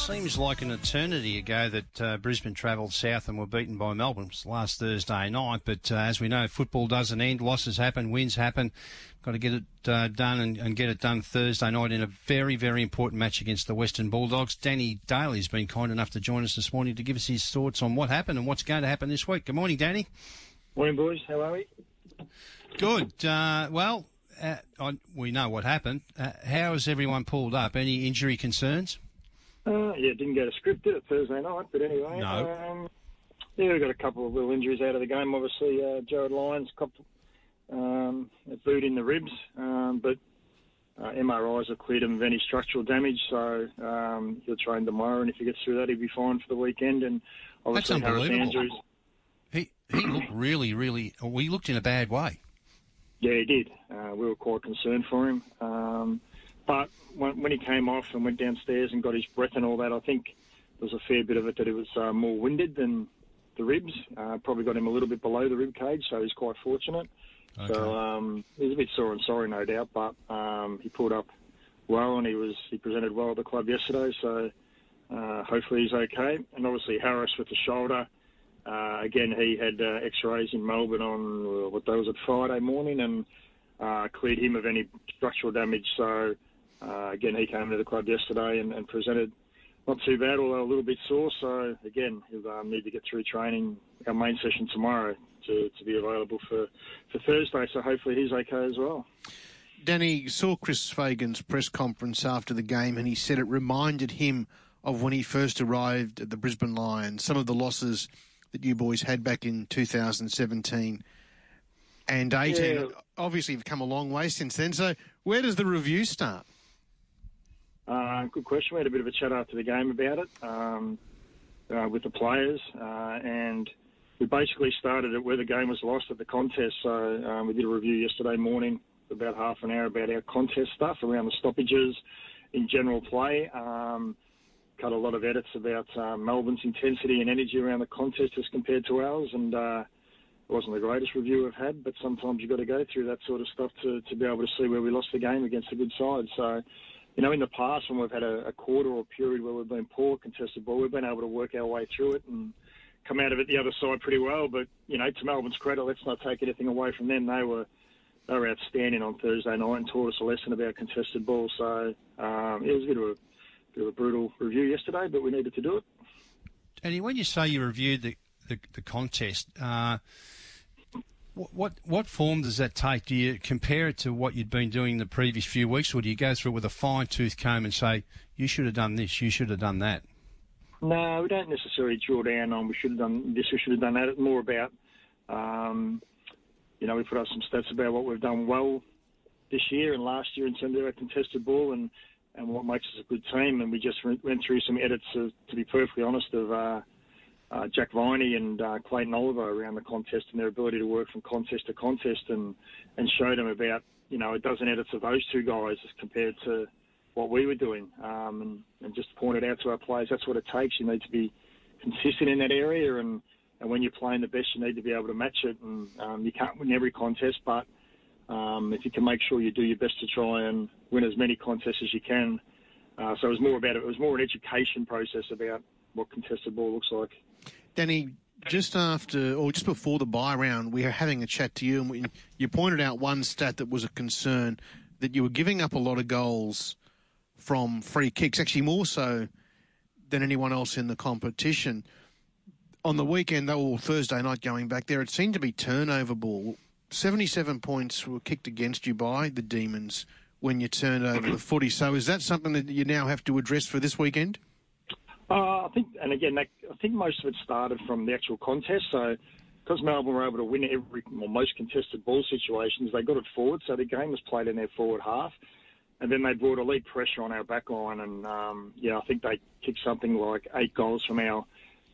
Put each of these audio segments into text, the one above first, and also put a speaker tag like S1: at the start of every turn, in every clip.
S1: seems like an eternity ago that uh, Brisbane travelled south and were beaten by Melbourne. Last Thursday night, but uh, as we know, football doesn't end. Losses happen, wins happen. Got to get it uh, done and, and, get it done Thursday night in a very, very important match against the Western Bulldogs. Danny Daly's been kind enough to join us this morning to give us his thoughts on what happened and what's going to happen this week. Good morning, Danny.
S2: Morning, boys. How are we?
S1: Good. Uh, well, uh, I, we know what happened. Uh, how has everyone pulled up? Any injury concerns?
S2: Uh, yeah, didn't go to script, did it, Thursday night? But anyway,
S1: no.
S2: Um, yeah, we got a couple of little injuries out of the game. Obviously, uh, Jarryd Lyons copped um, a boot in the ribs, um, but uh, MRIs have cleared him of any structural damage, so um, he'll train tomorrow. And if he gets through that, he'll be fine for the weekend. And obviously,
S1: That's
S2: Harris Andrews.
S1: He he looked really, really. Well, he looked in a bad way.
S2: Yeah, he did. Uh, we were quite concerned for him. Um, but when, when, he came off and went downstairs and got his breath and all that, I think there was a fair bit of it that it was uh, more winded than the ribs. Uh, probably got him a little bit below the rib cage, so he's quite fortunate. Okay. So um, he was a bit sore and sorry, no doubt, but um, he pulled up well and he was he presented well at the club yesterday. So uh, hopefully he's okay. And obviously Harris with the shoulder. Uh, again, he had uh, X-rays in Melbourne on uh, what day was it Friday morning, and uh, cleared him of any structural damage. So uh, again, he came to the club yesterday and, and, presented not too bad, although a little bit sore. So again, he'll um, need to get through training our main session tomorrow to, to be available for, for Thursday. So hopefully he's okay as well.
S3: Danny saw Chris Fagan's press conference after the game, and he said it reminded him of when he first arrived at the Brisbane Lions. Some of the losses that you boys had back in 2017 and 18. Yeah. Obviously, you've come a long way since then. So, where does the review start?
S2: Uh, good question. We had a bit of a chat after the game about it um, uh, with the players, uh, and we basically started at where the game was lost at the contest. So um, we did a review yesterday morning, about half an hour, about our contest stuff around the stoppages in general play. Um, cut a lot of edits about uh, Melbourne's intensity and energy around the contest as compared to ours, and uh, it wasn't the greatest review I've had. But sometimes you've got to go through that sort of stuff to, to be able to see where we lost the game against a good side. So, you know, in the past when we've had a, a quarter or a period where we've been poor contested ball, we've been able to work our way through it and come out of it the other side pretty well. But you know, to Melbourne's credit, let's not take anything away from them. They were they were outstanding on Thursday night and taught us a lesson about contested ball. So um, it was a bit of a bit of a brutal review yesterday, but we needed to do it.
S1: Eddie, when you say you reviewed the the, the contest, uh, what, what form does that take? Do you compare it to what you'd been doing the previous few weeks, or do you go through it with a fine tooth comb and say you should have done this, you should have done that?
S2: No, we don't necessarily draw down on we should have done this, we should have done that. It's more about, um, you know, we put up some stats about what we've done well this year and last year in terms of our contested ball and and what makes us a good team. And we just went through some edits, of, to be perfectly honest, of uh, uh, Jack Viney and uh, Clayton Oliver around the contest and their ability to work from contest to contest, and and showed them about you know a dozen edits of those two guys as compared to what we were doing, um, and, and just pointed out to our players that's what it takes. You need to be consistent in that area, and and when you're playing the best, you need to be able to match it. And um, you can't win every contest, but um, if you can make sure you do your best to try and win as many contests as you can. Uh, so it was more about it was more an education process about what contested ball looks like.
S3: Danny, just after or just before the bye round, we were having a chat to you, and we, you pointed out one stat that was a concern that you were giving up a lot of goals from free kicks, actually more so than anyone else in the competition. On the weekend, or Thursday night going back there, it seemed to be turnover ball. 77 points were kicked against you by the Demons when you turned over mm-hmm. the footy. So is that something that you now have to address for this weekend?
S2: Uh, I think, and again, that, I think most of it started from the actual contest. So because Melbourne were able to win every, well, most contested ball situations, they got it forward. So the game was played in their forward half. And then they brought elite pressure on our back line. And, um, yeah, I think they kicked something like eight goals from our,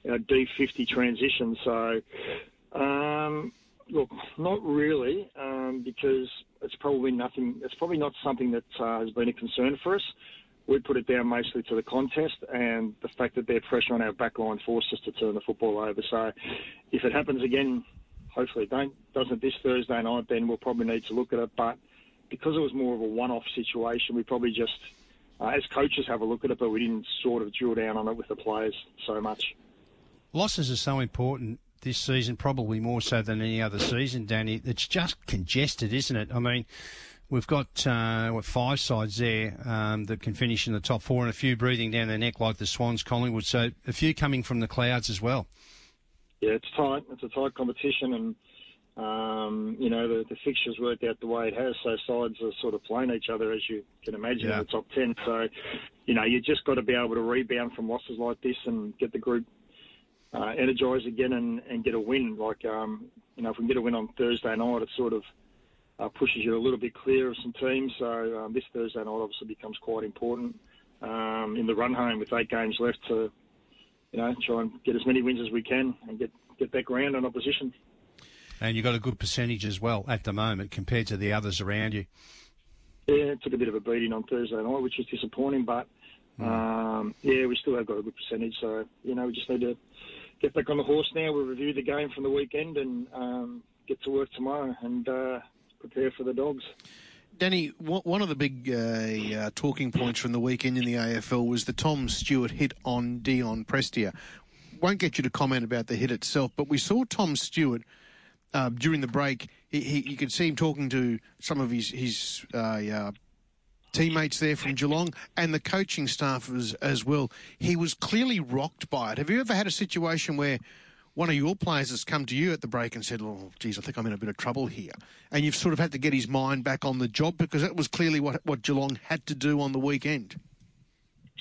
S2: our D50 transition. So, um, Look, not really, um, because it's probably nothing. It's probably not something that uh, has been a concern for us. We put it down mostly to the contest and the fact that their pressure on our back line forced us to turn the football over. So, if it happens again, hopefully it don't doesn't this Thursday night, then we'll probably need to look at it. But because it was more of a one-off situation, we probably just uh, as coaches have a look at it, but we didn't sort of drill down on it with the players so much.
S1: Losses are so important this season, probably more so than any other season, Danny. It's just congested, isn't it? I mean, we've got uh, what five sides there um, that can finish in the top four, and a few breathing down their neck like the Swans, Collingwood. So a few coming from the clouds as well.
S2: Yeah, it's tight. It's a tight competition, and um, you know the, the fixtures worked out the way it has. So sides are sort of playing each other, as you can imagine, yeah. in the top ten. So you know you just got to be able to rebound from losses like this and get the group uh, energized again and, and get a win. Like um, you know, if we can get a win on Thursday night, it's sort of uh, pushes you a little bit clear of some teams. So um, this Thursday night obviously becomes quite important um, in the run home with eight games left to you know try and get as many wins as we can and get get back ground on opposition.
S1: And you've got a good percentage as well at the moment compared to the others around you.
S2: Yeah, it took a bit of a beating on Thursday night, which was disappointing, but mm. um, yeah, we still have got a good percentage. So you know, we just need to get back on the horse now. We'll review the game from the weekend and um, get to work tomorrow and uh, prepare for the dogs.
S3: Danny, one of the big uh, uh, talking points from the weekend in the AFL was the Tom Stewart hit on Dion Prestia. Won't get you to comment about the hit itself, but we saw Tom Stewart uh, during the break. He, he, you could see him talking to some of his his uh, uh, teammates there from Geelong and the coaching staff as, as well. He was clearly rocked by it. Have you ever had a situation where one of your players has come to you at the break and said, "Oh, geez, I think I'm in a bit of trouble here," and you've sort of had to get his mind back on the job because that was clearly what what Geelong had to do on the weekend.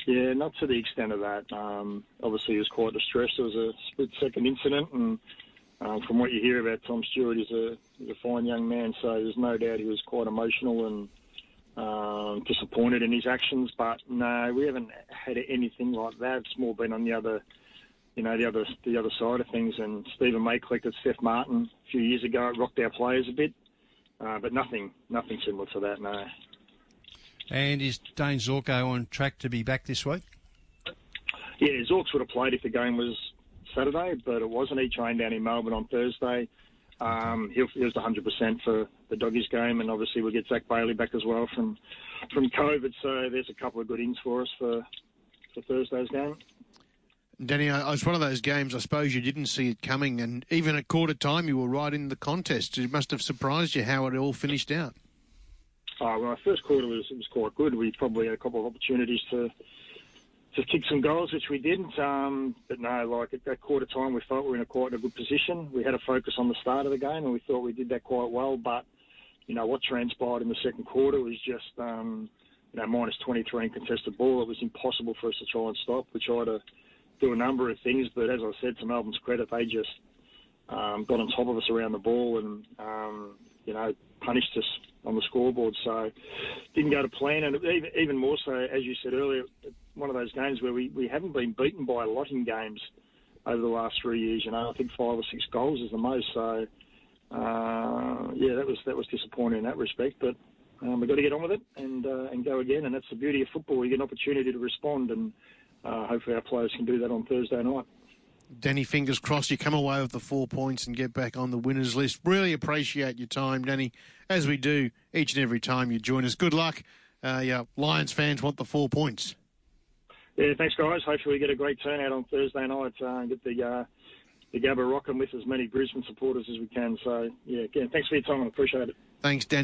S2: Yeah, not to the extent of that. Um, obviously, he was quite distressed. It was a split-second incident, and um, from what you hear about Tom Stewart, he's a he's a fine young man. So there's no doubt he was quite emotional and um, disappointed in his actions. But no, we haven't had anything like that. It's more been on the other you know, the other the other side of things. And Stephen May collected Steph Martin a few years ago. It rocked our players a bit, uh, but nothing nothing similar to that. No.
S1: And is Dane Zorko on track to be back this week?
S2: Yeah, Zorks would have played if the game was Saturday, but it wasn't. He trained down in Melbourne on Thursday. Um, he, he was 100% for the Doggies game, and obviously we'll get Zac Bailey back as well from from COVID. So there's a couple of good ins for us for for Thursday's game.
S3: Danny, it was one of those games. I suppose you didn't see it coming, and even at quarter time, you were right in the contest. It must have surprised you how it all finished out.
S2: Oh, well, our first quarter was was quite good. We probably had a couple of opportunities to to kick some goals, which we didn't. Um, but no, like at that quarter time, we felt we were in a quite a good position. We had a focus on the start of the game, and we thought we did that quite well. But you know what transpired in the second quarter was just um, you know minus 23 in contested ball. It was impossible for us to try and stop. We tried to do a number of things, but as I said, to Melbourne's credit, they just um, got on top of us around the ball and um, you know punished us on the scoreboard. So didn't go to plan, and even, even more so, as you said earlier, one of those games where we, we haven't been beaten by a lot in games over the last three years. You know, I think five or six goals is the most. So uh, yeah, that was that was disappointing in that respect, but. Um, we've got to get on with it and uh, and go again, and that's the beauty of football. You get an opportunity to respond, and uh, hopefully our players can do that on Thursday night.
S3: Danny, fingers crossed you come away with the four points and get back on the winners list. Really appreciate your time, Danny, as we do each and every time you join us. Good luck. Uh, yeah, Lions fans want the four points.
S2: Yeah, thanks, guys. Hopefully we get a great turnout on Thursday night uh, and get the uh, the Gabba rocking with as many Brisbane supporters as we can. So, yeah, again, thanks for your time. I appreciate it.
S3: Thanks, Danny.